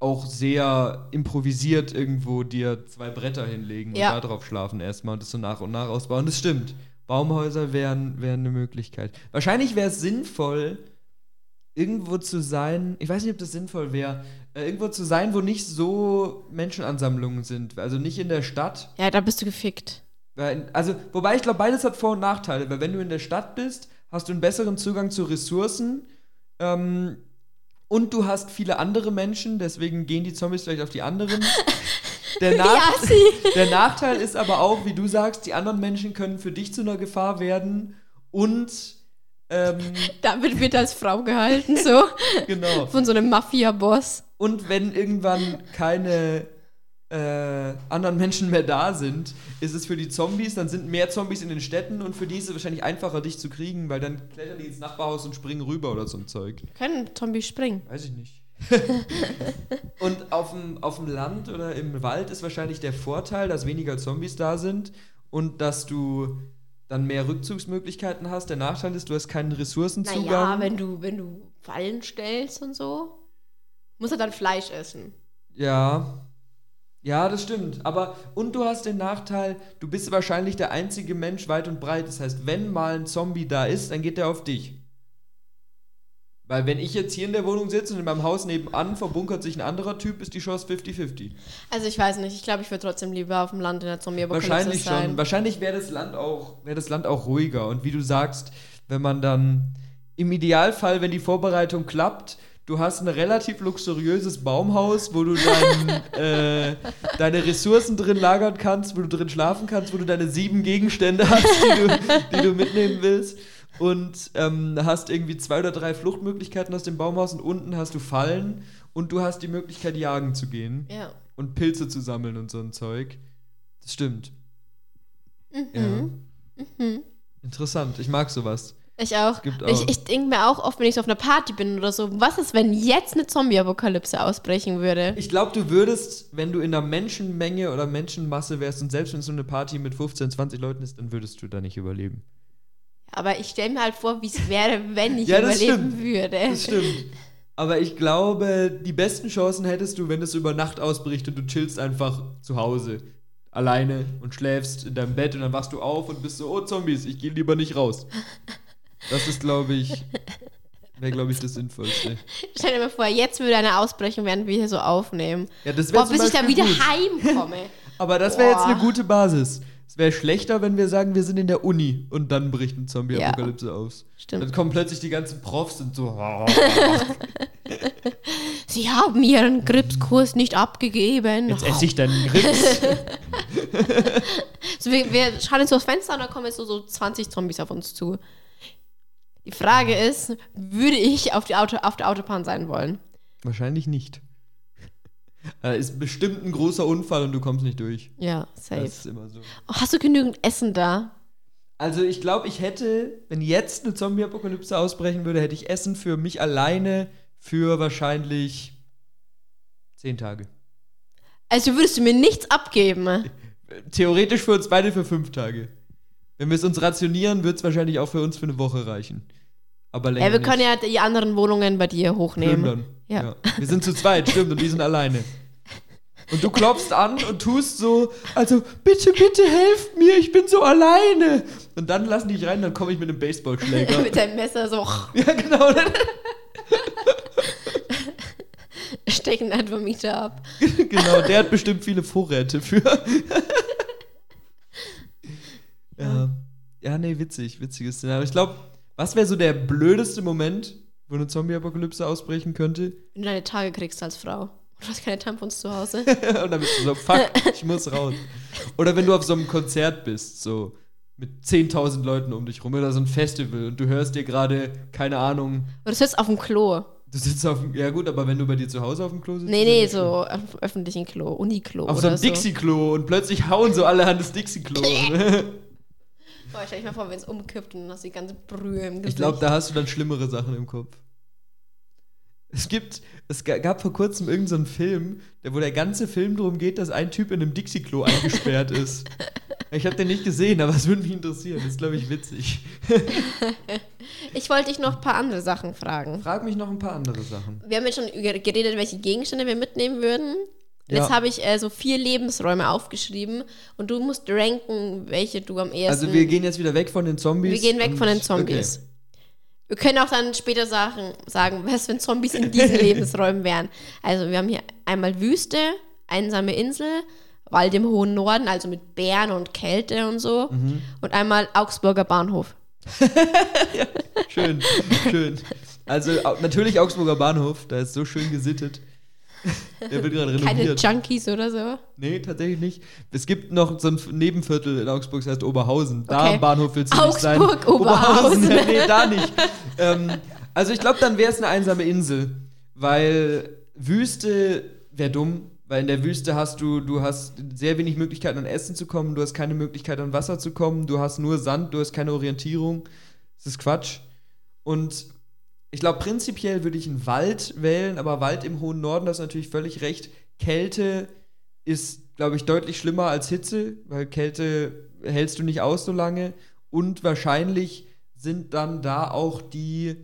auch sehr improvisiert irgendwo dir zwei Bretter hinlegen Ja. und da drauf schlafen erstmal und das so nach und nach ausbauen. Das stimmt. Baumhäuser wären, wären eine Möglichkeit. Wahrscheinlich wäre es sinnvoll, irgendwo zu sein, ich weiß nicht, ob das sinnvoll wäre, äh, irgendwo zu sein, wo nicht so Menschenansammlungen sind. Also nicht in der Stadt. Ja, da bist du gefickt. Also, wobei ich glaube, beides hat Vor- und Nachteile, weil wenn du in der Stadt bist, hast du einen besseren Zugang zu Ressourcen ähm, und du hast viele andere Menschen, deswegen gehen die Zombies vielleicht auf die anderen. Der, Nach der Nachteil ist aber auch, wie du sagst, die anderen Menschen können für dich zu einer Gefahr werden und ähm, Damit wird als Frau gehalten, so. genau. Von so einem Mafia-Boss. Und wenn irgendwann keine äh, anderen Menschen mehr da sind, ist es für die Zombies, dann sind mehr Zombies in den Städten und für die ist es wahrscheinlich einfacher, dich zu kriegen, weil dann klettern die ins Nachbarhaus und springen rüber oder so ein Zeug. Können Zombies springen? Weiß ich nicht. und auf dem, auf dem Land oder im Wald ist wahrscheinlich der Vorteil, dass weniger Zombies da sind und dass du dann mehr Rückzugsmöglichkeiten hast. Der Nachteil ist, du hast keinen Ressourcenzugang. Naja, wenn du, wenn du Fallen stellst und so, muss er dann Fleisch essen. Ja. Ja, das stimmt. Aber, und du hast den Nachteil, du bist wahrscheinlich der einzige Mensch weit und breit. Das heißt, wenn mal ein Zombie da ist, dann geht der auf dich. Weil wenn ich jetzt hier in der Wohnung sitze und in meinem Haus nebenan verbunkert sich ein anderer Typ, ist die Chance 50-50. Also ich weiß nicht, ich glaube, ich würde trotzdem lieber auf dem Land in der Zombie-Apokalypse Wahrscheinlich sein. schon. Wahrscheinlich wäre das Land auch, wäre das Land auch ruhiger. Und wie du sagst, wenn man dann im Idealfall, wenn die Vorbereitung klappt, du hast ein relativ luxuriöses Baumhaus, wo du dein, äh, deine Ressourcen drin lagern kannst, wo du drin schlafen kannst, wo du deine sieben Gegenstände hast, die du, die du mitnehmen willst. Und ähm, hast irgendwie zwei oder drei Fluchtmöglichkeiten aus dem Baumhaus und unten hast du Fallen und du hast die Möglichkeit, jagen zu gehen Ja. und Pilze zu sammeln und so ein Zeug. Das stimmt. Mhm. Ja. Interessant, ich mag sowas. Ich auch. gibt Ich, ich denke mir auch oft, wenn ich so auf einer Party bin oder so, was ist, wenn jetzt eine Zombie-Apokalypse ausbrechen würde? Ich glaube, du würdest, wenn du in einer Menschenmenge oder Menschenmasse wärst und selbst wenn es so eine Party mit 15, 20 Leuten ist, dann würdest du da nicht überleben. Aber ich stelle mir halt vor, wie es wäre, wenn ich Ja, das überleben stimmt. würde. Das stimmt. Aber ich glaube, die besten Chancen hättest du, wenn es über Nacht ausbricht und du chillst einfach zu Hause. Alleine und schläfst in deinem Bett und dann wachst du auf und bist so, oh Zombies, ich gehe lieber nicht raus. Das ist, glaube ich, wäre, glaube ich, das Sinnvollste. Stell dir mal vor, jetzt würde eine ausbrechen, während wir hier so aufnehmen. Ja, das wäre Boah, bis ich da Beispiel wieder gut. heimkomme. Aber das wäre jetzt eine gute Basis. Es wäre schlechter, wenn wir sagen, wir sind in der Uni und dann bricht eine Zombie-Apokalypse aus. Stimmt. Dann kommen plötzlich die ganzen Profs und so. Sie haben ihren Gripskurs nicht abgegeben. Jetzt esse ich deinen Grips. So, wir, wir schauen jetzt so aufs Fenster und da kommen jetzt so, so 20 Zombies auf uns zu. Die Frage ist, würde ich auf, die Auto, auf der Autobahn sein wollen? Wahrscheinlich nicht. Da ist bestimmt ein großer Unfall und du kommst nicht durch. Ja, safe. Das ist immer so. Oh, hast du genügend Essen da? Also ich glaube, ich hätte, wenn jetzt eine Zombie-Apokalypse ausbrechen würde, hätte ich Essen für mich alleine für wahrscheinlich zehn Tage. Also würdest du mir nichts abgeben? Theoretisch für uns beide für fünf Tage. Wenn wir es uns rationieren, wird es wahrscheinlich auch für uns für eine Woche reichen. Aber länger Ja, wir nicht. können ja die anderen Wohnungen bei dir hochnehmen. Plündern. Ja. Wir sind zu zweit, stimmt, und die sind alleine. Und du klopfst an und tust so, also bitte, bitte helft mir, ich bin so alleine. Und dann lassen die dich rein, dann komme ich mit einem Baseballschläger. Mit deinem Messer so ja, genau. stechen ein Vermieter ab. genau, der hat bestimmt viele Vorräte für. ja. ja, nee, witzig, witziges Szenario. Ich glaube, was wäre so der blödeste Moment, wo eine Zombie-Apokalypse ausbrechen könnte? Wenn du deine Tage kriegst als Frau. Du hast keine Tampons zu Hause. Und dann bist du so, fuck, ich muss raus. Oder wenn du auf so einem Konzert bist, so mit 10.000 Leuten um dich rum oder so ein Festival und du hörst dir gerade, keine Ahnung, Oder du sitzt auf dem Klo. du sitzt auf dem, ja gut, aber wenn du bei dir zu Hause auf dem Klo sitzt. Nee, nee, so auf dem öffentlichen Klo, Uniklo. Auf so einem Dixie-Klo und plötzlich hauen so alle an das Dixie-Klo. Boah, stell dich mal vor, wenn es umkippt und dann hast du die ganze Brühe im Gesicht. ich glaube, da hast du dann schlimmere Sachen im Kopf. Es gibt, es ga- gab vor kurzem irgendeinen so Film, wo der ganze Film darum geht, dass ein Typ in einem Dixie-Klo eingesperrt ist. Ich habe den nicht gesehen, aber es würde mich interessieren. Das ist, glaube ich, witzig. Ich wollte dich noch ein paar andere Sachen fragen. Frag mich noch ein paar andere Sachen. Wir haben jetzt schon geredet, welche Gegenstände wir mitnehmen würden. Ja. Jetzt habe ich äh, so vier Lebensräume aufgeschrieben und du musst ranken, welche du am ehesten. Also wir gehen jetzt wieder weg von den Zombies. Wir gehen weg von den Zombies. Wir können auch dann später Sachen sagen, was für Zombies in diesen Lebensräumen wären. Also wir haben hier einmal Wüste, einsame Insel, Wald im hohen Norden, also mit Bären und Kälte und so. Mhm. Und einmal Augsburger Bahnhof. Okay. Schön, schön. Also natürlich Augsburger Bahnhof, da ist so schön gesittet. Der wird gerade Keine renoviert. Junkies oder so. Nee, tatsächlich nicht. Es gibt noch so ein Nebenviertel in Augsburg, das heißt Oberhausen. Da Okay. am Bahnhof willst du nicht sein. Augsburg, Oberhausen. ja, nee, da nicht. ähm, also ich glaube, dann wäre es eine einsame Insel. Weil Wüste wäre dumm. Weil in der Wüste hast du, du hast sehr wenig Möglichkeiten an Essen zu kommen, du hast keine Möglichkeit an Wasser zu kommen, du hast nur Sand, du hast keine Orientierung. Das ist Quatsch. Und ich glaube, prinzipiell würde ich einen Wald wählen, aber Wald im hohen Norden, das ist natürlich völlig recht. Kälte ist, glaube ich, deutlich schlimmer als Hitze, weil Kälte hältst du nicht aus so lange. Und wahrscheinlich sind dann da auch die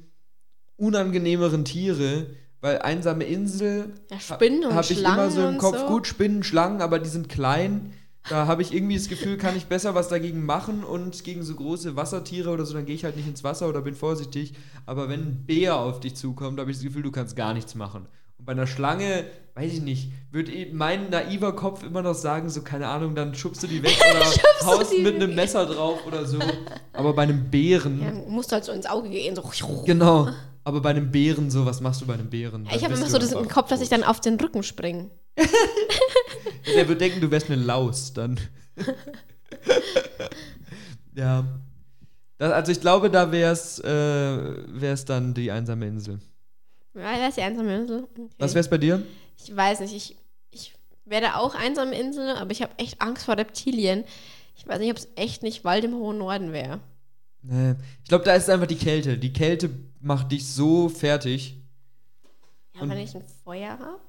unangenehmeren Tiere, weil einsame Insel Ja, Spinnen und habe ich Schlangen immer so im Kopf, so. gut, Spinnen, Schlangen, aber die sind klein. Da habe ich irgendwie das Gefühl, kann ich besser was dagegen machen und gegen so große Wassertiere oder so, dann gehe ich halt nicht ins Wasser oder bin vorsichtig. Aber wenn ein Bär auf dich zukommt, habe ich das Gefühl, du kannst gar nichts machen. Und bei einer Schlange, weiß ich nicht, würde eh mein naiver Kopf immer noch sagen, so keine Ahnung, dann schubst du die weg oder haust mit einem. Messer drauf oder so. Aber bei einem Bären, Ja, musst du halt so ins Auge gehen. So. genau. Aber bei einem Bären, so, was machst du bei einem Bären? Ich Dann habe bist immer so das im Kopf, dass ich dann auf den Rücken springe. Der wird denken, du wärst eine Laus dann. ja. Das, also ich glaube, da wäre es äh, wär's dann die einsame Insel. Ja, das ist die einsame Insel. Okay. Was wär's bei dir? Ich weiß nicht, ich, ich werde auch einsame Insel, aber ich habe echt Angst vor Reptilien. Ich weiß nicht, ob es echt nicht Wald im hohen Norden wäre. Nee. Ich glaube, da ist einfach die Kälte. Die Kälte macht dich so fertig. Ja, Und- wenn ich ein Feuer habe?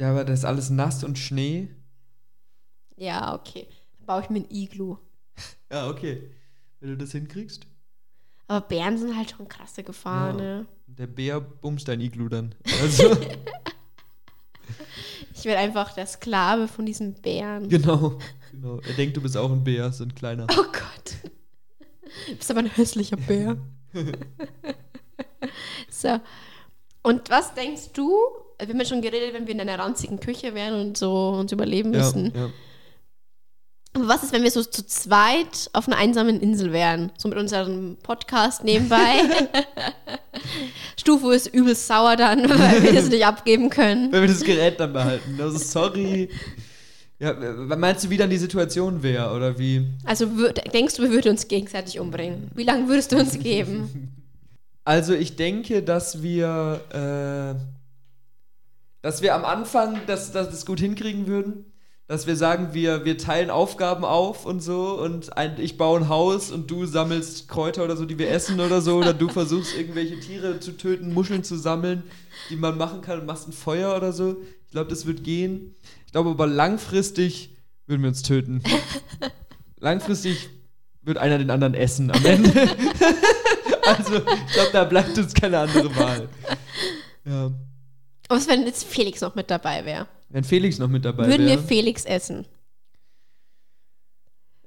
Ja, aber das ist alles nass und Schnee. Ja, okay. Dann baue ich mir ein Iglu. Ja, okay. Wenn du das hinkriegst. Aber Bären sind halt schon krasse Gefahr, Ja. ne? Der Bär bumst dein Iglu dann. Also, Ich werde einfach der Sklave von diesen Bären. genau, genau. Er denkt, du bist auch ein Bär, so ein kleiner. Oh Gott. Du bist aber ein hässlicher Bär. so. Und was denkst du? Wir haben ja schon geredet, wenn wir in einer ranzigen Küche wären und so uns überleben Ja, müssen. ja. Aber was ist, wenn wir so zu zweit auf einer einsamen Insel wären? So mit unserem Podcast nebenbei. Stufo ist übelst sauer dann, weil wir das nicht abgeben können. Wenn wir das Gerät dann behalten. Also sorry. Ja, äh, meinst du, wie dann die Situation wäre, oder wie? Also denkst du, wir würden uns gegenseitig umbringen? Wie lange würdest du uns geben? Also ich denke, dass wir, äh, dass wir am Anfang das, das, das gut hinkriegen würden. Dass wir sagen, wir, wir teilen Aufgaben auf und so und ein, ich baue ein Haus und du sammelst Kräuter oder so, die wir essen oder so, oder du versuchst irgendwelche Tiere zu töten, Muscheln zu sammeln, die man machen kann und machst ein Feuer oder so. Ich glaube, das wird gehen. Ich glaube aber langfristig würden wir uns töten. langfristig wird einer den anderen essen am Ende. also, ich glaube, da bleibt uns keine andere Wahl. Ja. Was, wenn jetzt Felix noch mit dabei wäre? Wenn Felix noch mit dabei Würden wir wäre. Felix essen?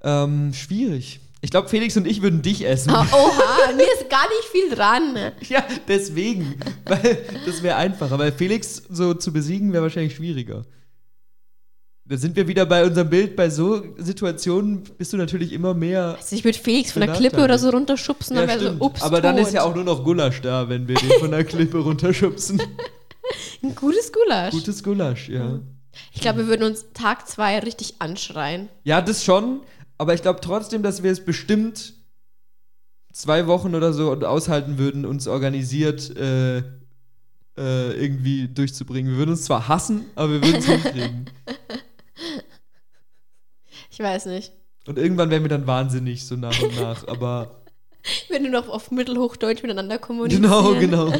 Ähm, schwierig. Ich glaube, Felix und ich würden dich essen. Oh, oha, mir ist gar nicht viel dran. Ja, deswegen. Weil das wäre einfacher. Weil Felix so zu besiegen wäre wahrscheinlich schwieriger. Da sind wir wieder bei unserem Bild. Bei so Situationen bist du natürlich immer mehr. Also ich würde Felix von der. Klippe oder so runterschubsen, dann Ja, wäre so, ups, Aber dann tot. ist ja auch nur noch Gulasch da, wenn wir den von der Klippe runterschubsen. ein gutes Gulasch. Gutes Gulasch, ja. Ich glaube, wir würden uns Tag zwei richtig anschreien. Ja, das schon. Aber ich glaube trotzdem, dass wir es bestimmt zwei Wochen oder so aushalten würden, uns organisiert äh, äh, irgendwie durchzubringen. Wir würden uns zwar hassen, aber wir würden es hinkriegen. Ich weiß nicht. Und irgendwann wären wir dann wahnsinnig, so nach und nach. Aber Wenn wir noch auf Mittelhochdeutsch miteinander kommunizieren. genau, genau.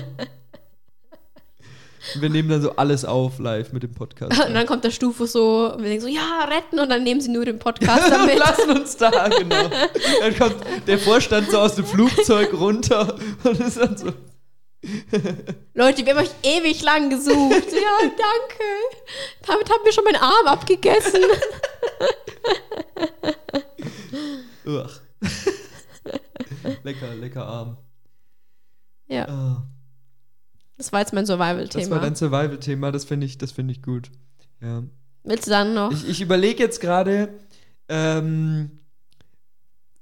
Und wir nehmen dann so alles auf live mit dem Podcast. Und dann kommt der Stufe so, und wir denken so, ja, retten, und dann nehmen sie nur den Podcast damit. Lassen uns da, genau. Dann kommt der Vorstand so aus dem Flugzeug runter und ist dann so. Leute, wir haben euch ewig lang gesucht. ja, danke. Damit haben wir schon meinen Arm abgegessen. Uch. lecker, lecker arm. Ja, Ah, das war jetzt mein das war Survival-Thema. dein Survival-Thema, das finde ich, das finde ich gut. Ja. Willst du dann noch? Ich, ich überlege jetzt gerade, ähm,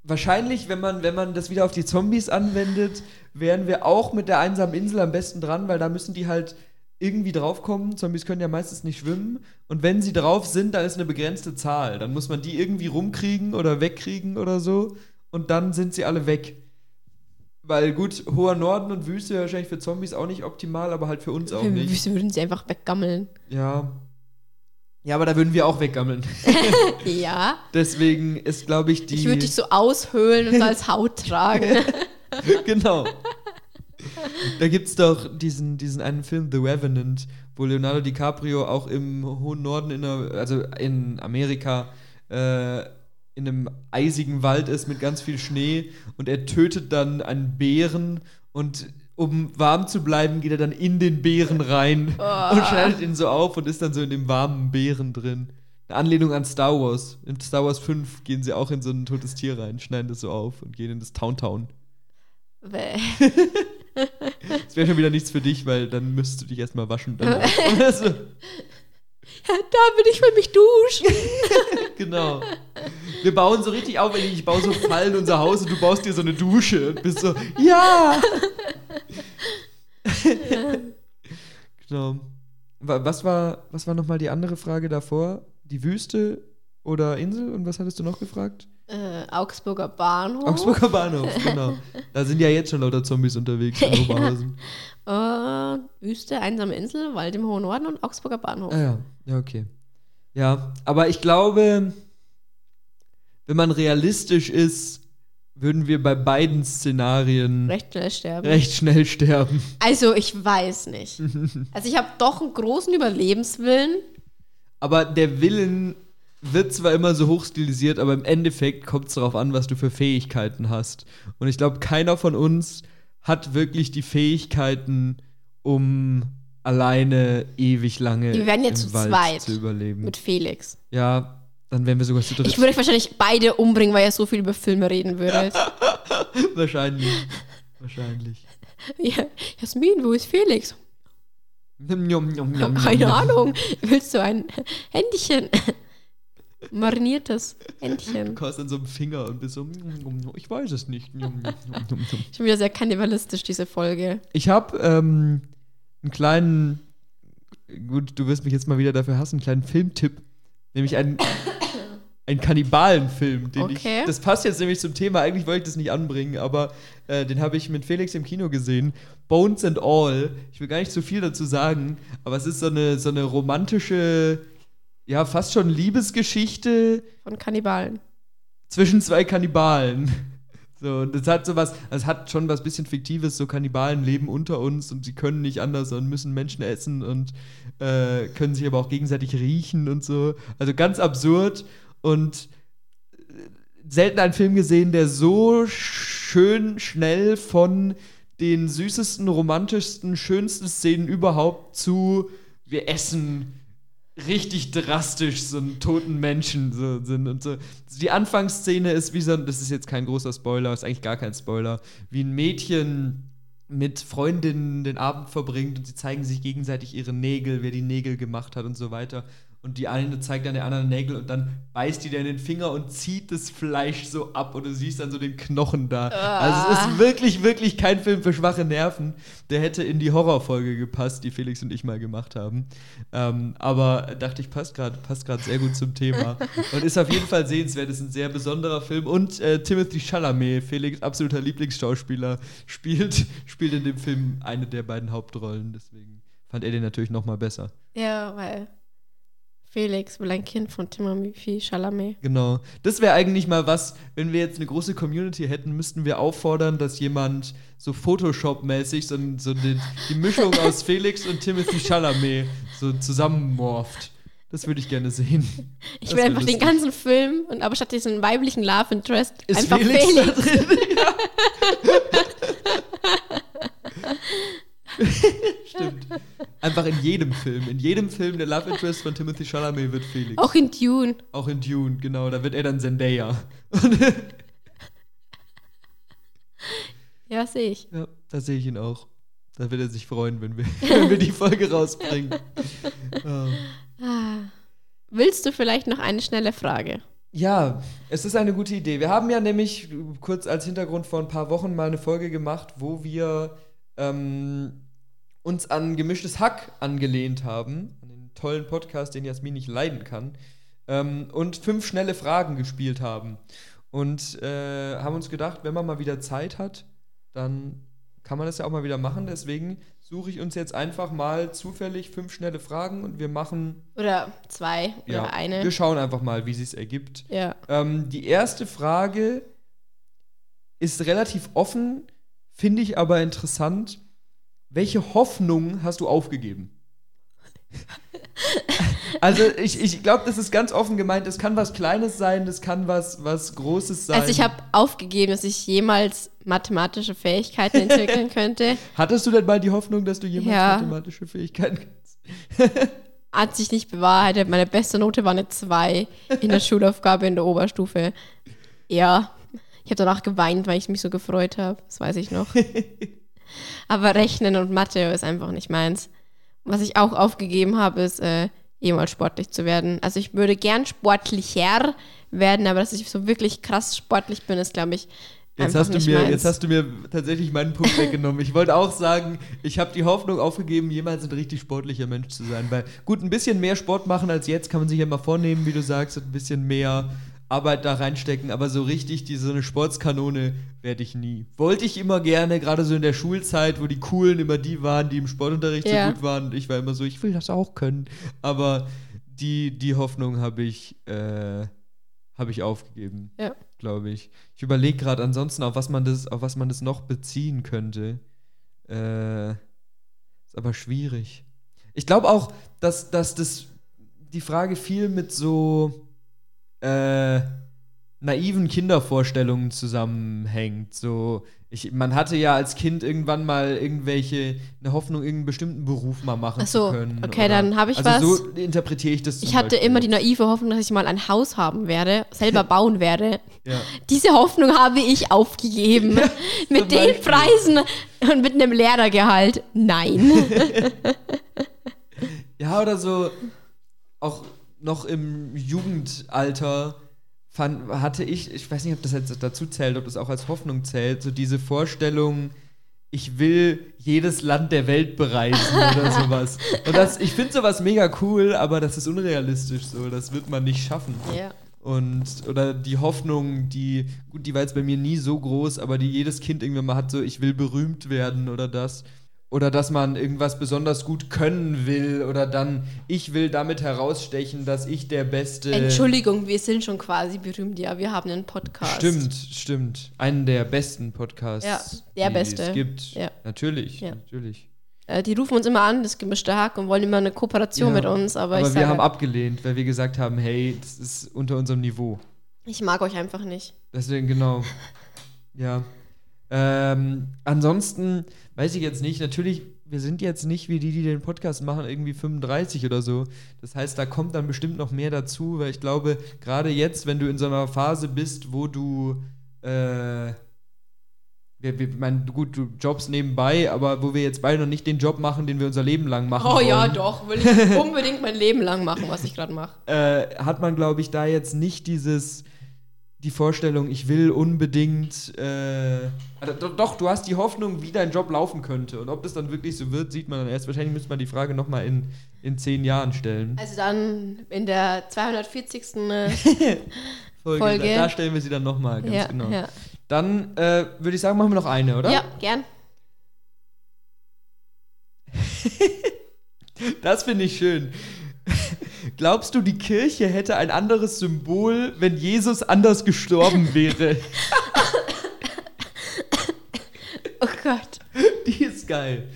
wahrscheinlich, wenn man, wenn man das wieder auf die Zombies anwendet, wären wir auch mit der einsamen Insel am besten dran, weil da müssen die halt irgendwie draufkommen. Zombies können ja meistens nicht schwimmen. Und wenn sie drauf sind, dann ist eine begrenzte Zahl. Dann muss man die irgendwie rumkriegen oder wegkriegen oder so. Und dann sind sie alle weg. Weil gut, hoher Norden und Wüste wahrscheinlich für Zombies auch nicht optimal, aber halt für uns auch wir, nicht. wir würden sie einfach weggammeln. Ja. Ja, aber da würden wir auch weggammeln. Ja. Deswegen ist, glaube ich, die. Ich würde dich so aushöhlen und als Haut tragen. genau. Da gibt es doch diesen, diesen einen Film, The Revenant, wo Leonardo DiCaprio auch im hohen Norden, in der, also in Amerika, äh, in einem eisigen Wald ist mit ganz viel Schnee und er tötet dann einen Bären und um warm zu bleiben, geht er dann in den Bären rein und schneidet ihn so auf und ist dann so in dem warmen Bären drin. Eine Anlehnung an Star Wars. In Star Wars 5 gehen sie auch in so ein totes Tier rein, schneiden das so auf und gehen in das Town Town. Bäh. Das wäre schon wieder nichts für dich, weil dann müsstest du dich erstmal waschen. Dann also, Ja, David, ich will mich duschen. genau. Wir bauen so richtig auf, ich baue so Fallen in unser Haus und du baust dir so eine Dusche und bist so, ja! genau. Wa- Was war, was war nochmal die andere Frage davor? Die Wüste oder Insel? Und was hattest du noch gefragt? Äh, Augsburger Bahnhof. Augsburger Bahnhof, genau. Da sind ja jetzt schon lauter Zombies unterwegs in Oberhausen. Äh, Wüste, einsame Insel, Wald im hohen Norden und Augsburger Bahnhof. Ah ja, ja, okay. Ja, aber ich glaube, wenn man realistisch ist, würden wir bei beiden Szenarien recht, Recht schnell sterben. schnell sterben. Also, ich weiß nicht. Also, ich habe doch einen großen Überlebenswillen. Aber der Willen wird zwar immer so hochstilisiert, aber im Endeffekt kommt es darauf an, was du für Fähigkeiten hast. Und ich glaube, keiner von uns hat wirklich die Fähigkeiten, um alleine ewig lange Wir werden jetzt im zu Wald zweit zu überleben. Mit Felix. ja, dann wären wir sogar zu dritt. Ich würde euch wahrscheinlich beide umbringen, weil ihr so viel über Filme reden würdet. Wahrscheinlich. Wahrscheinlich. Ja, Jasmin, wo ist Felix? Keine. Ahnung. Willst du ein Händchen? Mariniertes Händchen. Du kaust an so einem Finger und bist so, ich weiß es nicht. Schon wieder sehr kannibalistisch, diese Folge. Ich habe ähm, einen kleinen, gut, du wirst mich jetzt mal wieder dafür hassen, einen kleinen Filmtipp. Nämlich einen, einen Kannibalenfilm, den Okay. ich. Das passt jetzt nämlich zum Thema, eigentlich wollte ich das nicht anbringen, aber äh, den habe ich mit Felix im Kino gesehen. Bones and All. Ich will gar nicht zu viel dazu sagen, aber es ist so eine, so eine romantische, ja, fast schon Liebesgeschichte Von Kannibalen. zwischen zwei Kannibalen. So, das hat sowas, es hat schon was bisschen Fiktives, so Kannibalen leben unter uns und sie können nicht anders und müssen Menschen essen und äh, können sich aber auch gegenseitig riechen und so. Also ganz absurd und äh, selten einen Film gesehen, der so schön schnell von den süßesten, romantischsten, schönsten Szenen überhaupt zu wir essen richtig drastisch so einen toten Menschen so sind und so. Die Anfangsszene ist wie so ein, das ist jetzt kein großer Spoiler, ist eigentlich gar kein Spoiler, wie ein Mädchen mit Freundinnen den Abend verbringt und sie zeigen sich gegenseitig ihre Nägel, wer die Nägel gemacht hat und so weiter. Und die eine zeigt dann der anderen Nägel und dann beißt die dir in den Finger und zieht das Fleisch so ab und du siehst dann so den Knochen da. Also es ist wirklich, wirklich kein Film für schwache Nerven. Der hätte in die Horrorfolge gepasst, die Felix und ich mal gemacht haben. Ähm, aber dachte ich, passt gerade passt grad sehr gut zum Thema. Und ist auf jeden Fall sehenswert, ist ein sehr besonderer Film. Und äh, Timothy Chalamet, Felix absoluter Lieblingsschauspieler, spielt, spielt in dem Film eine der beiden Hauptrollen. Deswegen fand er den natürlich noch mal besser. Ja, weil Felix Kind von Timothy Chalamet. Genau. Das wäre eigentlich mal was, wenn wir jetzt eine große Community hätten, müssten wir auffordern, dass jemand so Photoshop-mäßig so, so die, die Mischung aus Felix und Timothy Chalamet so zusammenmorpht. Das würde ich gerne sehen. Ich will einfach den lustig. ganzen Film und aber statt diesen weiblichen Love Interest Ist einfach Felix, Felix. da drin? Ja. Stimmt. Einfach in jedem Film. In jedem Film der Love Interest von Timothy Chalamet wird Felix. Auch in Dune. Auch in Dune, genau. Da wird er dann Zendaya. Ja, sehe ich. Ja, da sehe ich ihn auch. Da wird er sich freuen, wenn wir, wenn wir die Folge rausbringen. Ja. Ah. Willst du vielleicht noch eine schnelle Frage? Ja, es ist eine gute Idee. Wir haben ja nämlich kurz als Hintergrund vor ein paar Wochen mal eine Folge gemacht, wo wir ähm, uns an gemischtes Hack angelehnt haben, an den tollen Podcast, den Jasmin nicht leiden kann, ähm, und fünf schnelle Fragen gespielt haben. Und äh, haben uns gedacht, wenn man mal wieder Zeit hat, dann kann man das ja auch mal wieder machen. Deswegen suche ich uns jetzt einfach mal zufällig fünf schnelle Fragen und wir machen, Oder zwei oder ja, eine? wir schauen einfach mal, wie es ergibt. Ja. Ähm, die erste Frage ist relativ offen, finde ich aber interessant. Welche Hoffnung hast du aufgegeben? also ich, ich glaube, das ist ganz offen gemeint. Es kann was Kleines sein, das kann was, was Großes sein. Also ich habe aufgegeben, dass ich jemals mathematische Fähigkeiten entwickeln könnte. Hattest du denn mal die Hoffnung, dass du jemals Ja. mathematische Fähigkeiten kannst? Hat sich nicht bewahrheitet. Meine beste Note war eine 2 in der Schulaufgabe in der Oberstufe. Ja. Ich habe danach geweint, weil ich mich so gefreut habe. Das weiß ich noch. Aber Rechnen und Mathe ist einfach nicht meins. Was ich auch aufgegeben habe, ist, äh, jemals sportlich zu werden. Also ich würde gern sportlicher werden, aber dass ich so wirklich krass sportlich bin, ist, glaube ich, Jetzt hast, du nicht mir, meins. jetzt hast du mir tatsächlich meinen Punkt weggenommen. Ich wollte auch sagen, ich habe die Hoffnung aufgegeben, jemals ein richtig sportlicher Mensch zu sein. Weil gut, ein bisschen mehr Sport machen als jetzt kann man sich ja mal vornehmen, wie du sagst, und ein bisschen mehr Arbeit da reinstecken. Aber so richtig, die, so eine Sportskanone werde ich nie. Wollte ich immer gerne, gerade so in der Schulzeit, wo die Coolen immer die waren, die im Sportunterricht Ja. so gut waren. Und ich war immer so, ich will das auch können. Aber die, die Hoffnung habe ich, äh, habe ich aufgegeben Ja. glaube ich. Ich überlege gerade ansonsten, auf was man das, auf was man das noch beziehen könnte. Äh, ist aber schwierig. Ich glaube auch, dass, dass das die Frage viel mit so äh, naiven Kindervorstellungen zusammenhängt. So, ich, man hatte ja als Kind irgendwann mal irgendwelche, eine Hoffnung, irgendeinen bestimmten Beruf mal machen Ach so, zu können. okay, dann habe ich also was. so interpretiere ich das. Ich hatte Beispiel. immer die naive Hoffnung, dass ich mal ein Haus haben werde, selber bauen werde. Ja. Diese Hoffnung habe ich aufgegeben. mit zum den Beispiel. Preisen und mit einem Lehrergehalt. Nein. Ja, oder so auch noch im Jugendalter fand, hatte ich, ich weiß nicht, ob das jetzt dazu zählt, ob das auch als Hoffnung zählt, so diese Vorstellung, ich will jedes Land der Welt bereisen oder sowas. Und das, ich finde sowas mega cool, aber das ist unrealistisch so, das wird man nicht schaffen. ja. Und, oder die Hoffnung, die, gut, die war jetzt bei mir nie so groß, aber die jedes Kind irgendwann mal hat, so, ich will berühmt werden oder das. Oder dass man irgendwas besonders gut können will oder dann, ich will damit herausstechen, dass ich der Beste. Entschuldigung, wir sind schon quasi berühmt. Ja, wir haben einen Podcast. Stimmt, stimmt. Einen der besten Podcasts. Ja, der die beste. Es gibt. Ja. Natürlich, Ja. natürlich. Äh, die rufen uns immer an, das gemischte Hack, und wollen immer eine Kooperation Ja, mit uns. Aber, Aber ich wir sage, haben abgelehnt, weil wir gesagt haben, hey, das ist unter unserem Niveau. ich mag euch einfach nicht. Deswegen, genau. ja. Ähm, ansonsten weiß ich jetzt nicht, natürlich, wir sind jetzt nicht wie die, die den Podcast machen, irgendwie 35 oder so. Das heißt, da kommt dann bestimmt noch mehr dazu, weil ich glaube, gerade jetzt, wenn du in so einer Phase bist, wo du, äh, wir, wir, mein, gut, du jobst nebenbei, aber wo wir jetzt beide noch nicht den Job machen, den wir unser Leben lang machen Oh ja, wollen, doch. Will ich unbedingt mein Leben lang machen, was ich gerade mache. äh, hat man, glaube ich, da jetzt nicht dieses, die Vorstellung, ich will unbedingt, äh, also, do- doch, du hast die Hoffnung, wie dein Job laufen könnte. Und ob das dann wirklich so wird, sieht man dann erst. Wahrscheinlich müsste man die Frage nochmal in, in zehn Jahren stellen. Also dann in der 240. Äh, Folge. Folge. Da, da stellen wir sie dann nochmal, ganz ja, genau. ja. Dann äh, würde ich sagen, machen wir noch eine, oder? ja, gern. Das finde ich schön. Glaubst du, die Kirche hätte ein anderes Symbol, wenn Jesus anders gestorben wäre? Oh Gott. Die ist geil.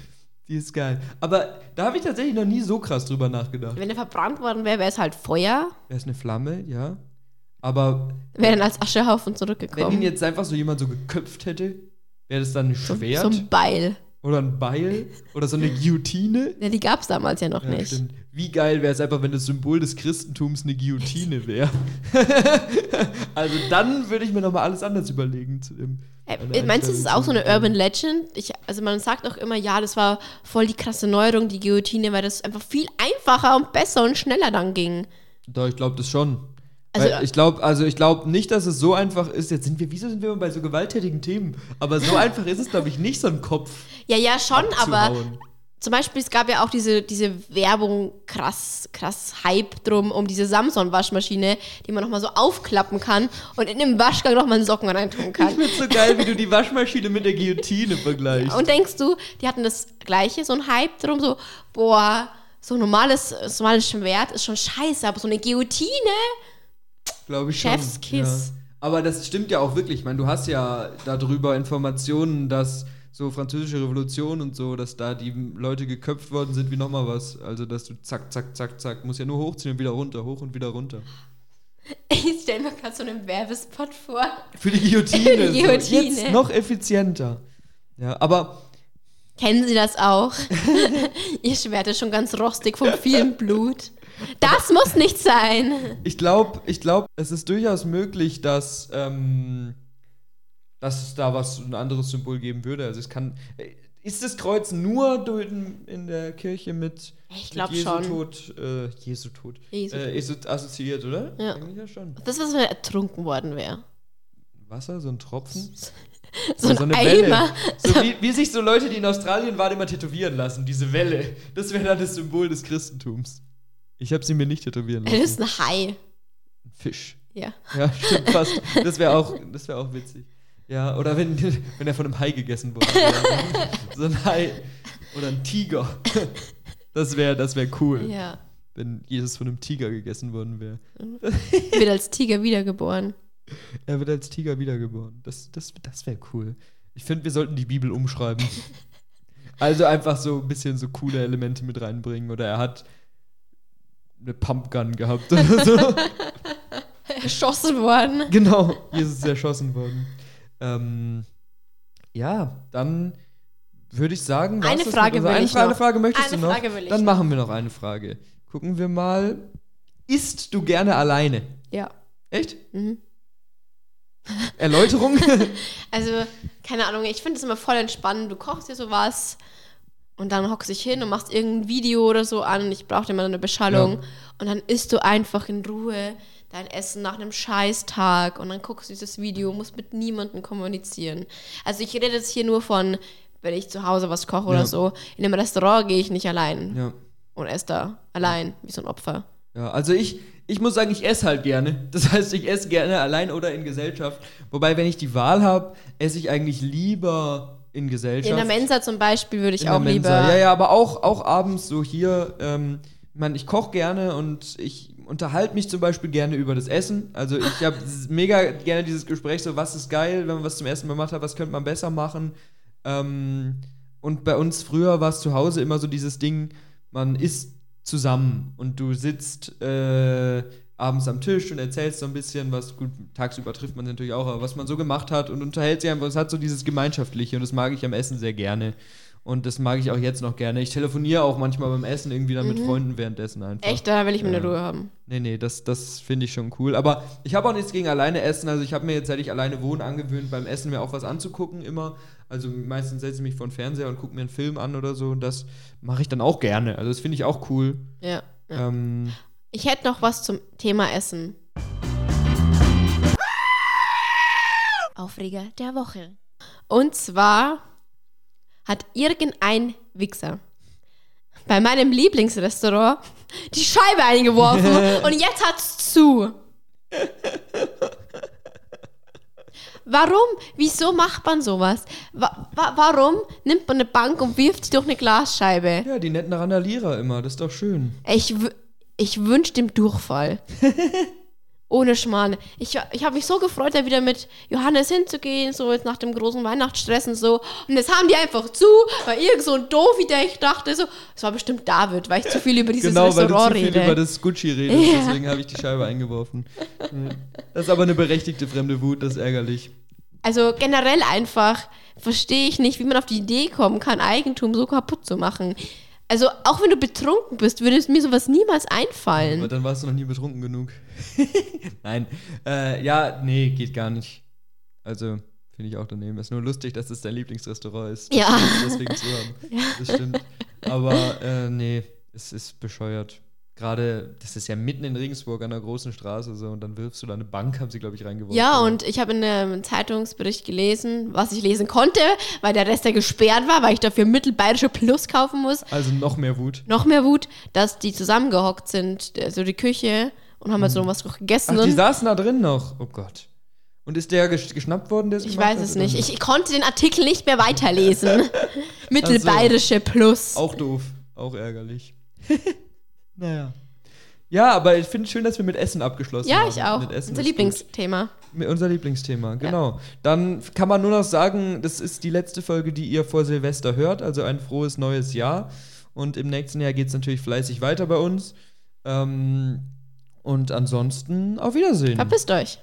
Die ist geil. Aber da habe ich tatsächlich noch nie so krass drüber nachgedacht. Wenn er verbrannt worden wäre, wäre es halt Feuer. Wäre es eine Flamme, ja. Aber Wäre dann als Aschehaufen wenn ihn zurückgekommen. jetzt einfach so jemand so geköpft hätte, wäre das dann ein Schwert So ein Beil. Oder ein Beil oder so eine Guillotine? Ja, die gab es damals ja noch Ja, nicht. stimmt. Wie geil wäre es einfach, wenn das Symbol des Christentums eine Guillotine wäre. also dann würde ich mir nochmal alles anders überlegen zu dem. Äh, meinst du, das ist auch so eine Urban Legend? Ich, also man sagt auch immer, ja, das war voll die krasse Neuerung, die Guillotine, weil das einfach viel einfacher und besser und schneller dann ging. Doch, ich glaube das schon. Also, Weil ich glaube, also ich glaube nicht, dass es so einfach ist. Jetzt sind wir, wieso sind wir immer bei so gewalttätigen Themen? Aber so einfach ist es, glaube ich, nicht, so einen Kopf Ja, ja, schon, aber zum Beispiel, es gab ja auch diese, diese Werbung, krass, krass Hype drum, um diese Samsung-Waschmaschine, die man nochmal so aufklappen kann und in den Waschgang nochmal einen Socken reintun Ich kann. find's so geil, wie du die Waschmaschine mit der Guillotine vergleichst. Und denkst du, die hatten das gleiche, so ein Hype drum, so, boah, so ein normales, so ein normales Schwert ist schon scheiße, aber so eine Guillotine? Glaube ich schon. Chefskiss. Ja. Aber das stimmt ja auch wirklich. Ich meine, du hast ja darüber Informationen, dass so französische Revolution und so, dass da die Leute geköpft worden sind wie nochmal was. Also, dass du zack, zack, zack, zack, musst ja nur hochziehen und wieder runter, hoch und wieder runter. Ich stell mir gerade so einen Werbespot vor. Für die Guillotine. Die Guillotine. So. Jetzt noch effizienter. Ja, aber Kennen Sie das auch? Ihr Schwert ist schon ganz rostig vom vielen Blut. Das muss nicht sein. ich glaube, ich glaub, es ist durchaus möglich, dass, ähm, dass es da was, ein anderes Symbol geben würde. Also es kann. äh, Ist das Kreuz nur in, der Kirche mit, Ich mit Jesu schon. Tod, äh, Jesu Tod, Jesu äh, assoziiert, oder? Ja. Ja schon. Das wenn er ertrunken worden wäre. Wasser, so ein Tropfen? So ein eine Eimer. Welle. So wie, wie sich so Leute, die in Australien waren, immer tätowieren lassen, diese Welle. Das wäre dann das Symbol des Christentums. Ich habe sie mir nicht tätowieren Das lassen. ist ein Hai. Fisch. Ja. Ja, stimmt fast. Das wäre auch, das wär auch witzig. Ja, oder wenn, wenn er von einem Hai gegessen wurde. wäre. so ein Hai. Oder ein Tiger. Das wäre das wär cool, Ja. wenn Jesus von einem Tiger gegessen worden wäre. Wird als Tiger wiedergeboren. Er wird als Tiger wiedergeboren. Das, das, das wäre cool. Ich finde, wir sollten die Bibel umschreiben. Also einfach so ein bisschen so coole Elemente mit reinbringen. Oder er hat eine Pumpgun gehabt oder so. Erschossen worden. genau, Jesus ist erschossen worden. Ähm, ja, dann würde ich sagen, Eine Frage will eine, ich Fra- eine noch. Frage möchtest Eine du noch? Frage will ich dann machen wir noch eine Frage. Gucken wir mal. Isst du gerne alleine? Ja. Echt? Mhm. Erläuterung? Also, keine Ahnung, ich finde es immer voll entspannend. Du kochst dir sowas und dann hockst dich hin und machst irgendein Video oder so an. Ich brauche immer eine Beschallung. Ja. Und dann isst du einfach in Ruhe dein Essen nach einem Scheißtag und dann guckst du dieses Video, musst mit niemandem kommunizieren. Also ich rede jetzt hier nur von, wenn ich zu Hause was koche Ja. oder so. In einem Restaurant gehe ich nicht allein ja. und esse da allein, wie so ein Opfer. Ja, also ich, ich muss sagen, ich esse halt gerne. Das heißt, ich esse gerne allein oder in Gesellschaft. Wobei, wenn ich die Wahl habe, esse ich eigentlich lieber in Gesellschaft. In der Mensa zum Beispiel würde ich In auch der lieber. Ja, ja, aber auch, auch abends so hier. Ähm, ich meine, ich koche gerne und ich unterhalte mich zum Beispiel gerne über das Essen. Also ich habe mega gerne dieses Gespräch, so was ist geil, wenn man was zum ersten Mal gemacht hat, was könnte man besser machen. Ähm, und bei uns früher war es zu Hause immer so dieses Ding, man isst zusammen und du sitzt äh, abends am Tisch und erzählst so ein bisschen, was gut, tagsüber trifft man natürlich auch, aber was man so gemacht hat und unterhält sich einfach, es hat so dieses Gemeinschaftliche und das mag ich am Essen sehr gerne. Und das mag ich auch jetzt noch gerne. Ich telefoniere auch manchmal beim Essen irgendwie dann mit Freunden währenddessen einfach. Echt, da will ich meine Ja. Ruhe haben. Nee, nee, das, das finde ich schon cool. Aber ich habe auch nichts gegen alleine essen. Also ich habe mir jetzt, seit ich alleine wohne, angewöhnt, beim Essen mir auch was anzugucken immer. Also meistens setze ich mich vor den Fernseher und gucke mir einen Film an oder so. Und das mache ich dann auch gerne. Also das finde ich auch cool. Ja. ja. Ähm, Ich hätte noch was zum Thema Essen. Aufreger der Woche. Und zwar hat irgendein Wichser bei meinem Lieblingsrestaurant die Scheibe eingeworfen und jetzt hat's zu. Warum? Wieso macht man sowas? Wa wa warum nimmt man eine Bank und wirft sie durch eine Glasscheibe? ja, die netten Randalierer immer. Das ist doch schön. Ich, ich wünsche dem Durchfall. Ohne Schmarrn. Ich, ich habe mich so gefreut, da wieder mit Johannes hinzugehen, so jetzt nach dem großen Weihnachtsstress und so. Und jetzt haben die einfach zu, weil irgend so ein Doofi, der ich dachte, so, es war bestimmt David, weil ich zu viel über dieses genau, Restaurant weil du zu viel rede. über das Gucci redest, Ja. deswegen habe ich die Scheibe eingeworfen. Das ist aber eine berechtigte fremde Wut, das ist ärgerlich. Also generell einfach verstehe ich nicht, wie man auf die Idee kommen kann, Eigentum so kaputt zu machen. Also auch wenn du betrunken bist, würde es mir sowas niemals Aber einfallen. dann warst du noch nie betrunken genug. Nein. Äh, ja, nee, geht gar nicht. Also, finde ich auch daneben. Ist nur lustig, dass es dein Lieblingsrestaurant ist. Ja. Deswegen zu haben. Das stimmt. Aber, äh, nee, es ist bescheuert. Gerade, das ist ja mitten in Regensburg an der großen Straße so und dann wirfst du da eine Bank, haben sie, glaube ich, reingeworfen. Ja, und ich habe in einem Zeitungsbericht gelesen, was ich lesen konnte, weil der Rest ja gesperrt war, weil ich dafür Mittelbayerische Plus kaufen muss. Also noch mehr Wut. Noch mehr Wut, dass die zusammengehockt sind, also die Küche, und haben halt so was gegessen. Ach, die saßen da drin noch. Oh Gott. Und ist der gesch- geschnappt worden, der ich weiß es nicht. Ich, ich konnte den Artikel nicht mehr weiterlesen. Mittelbayerische Plus. Auch doof. Auch ärgerlich. naja. Ja, aber ich finde es schön, dass wir mit Essen abgeschlossen Ja, haben. ich auch. Mit Essen Unser Lieblingsthema. Gut. Mit unser Lieblingsthema, genau. Dann kann man nur noch sagen, das ist die letzte Folge, die ihr vor Silvester hört. Also ein frohes neues Jahr. Und im nächsten Jahr geht es natürlich fleißig weiter bei uns. Ähm, und ansonsten auf Wiedersehen. Verpisst euch.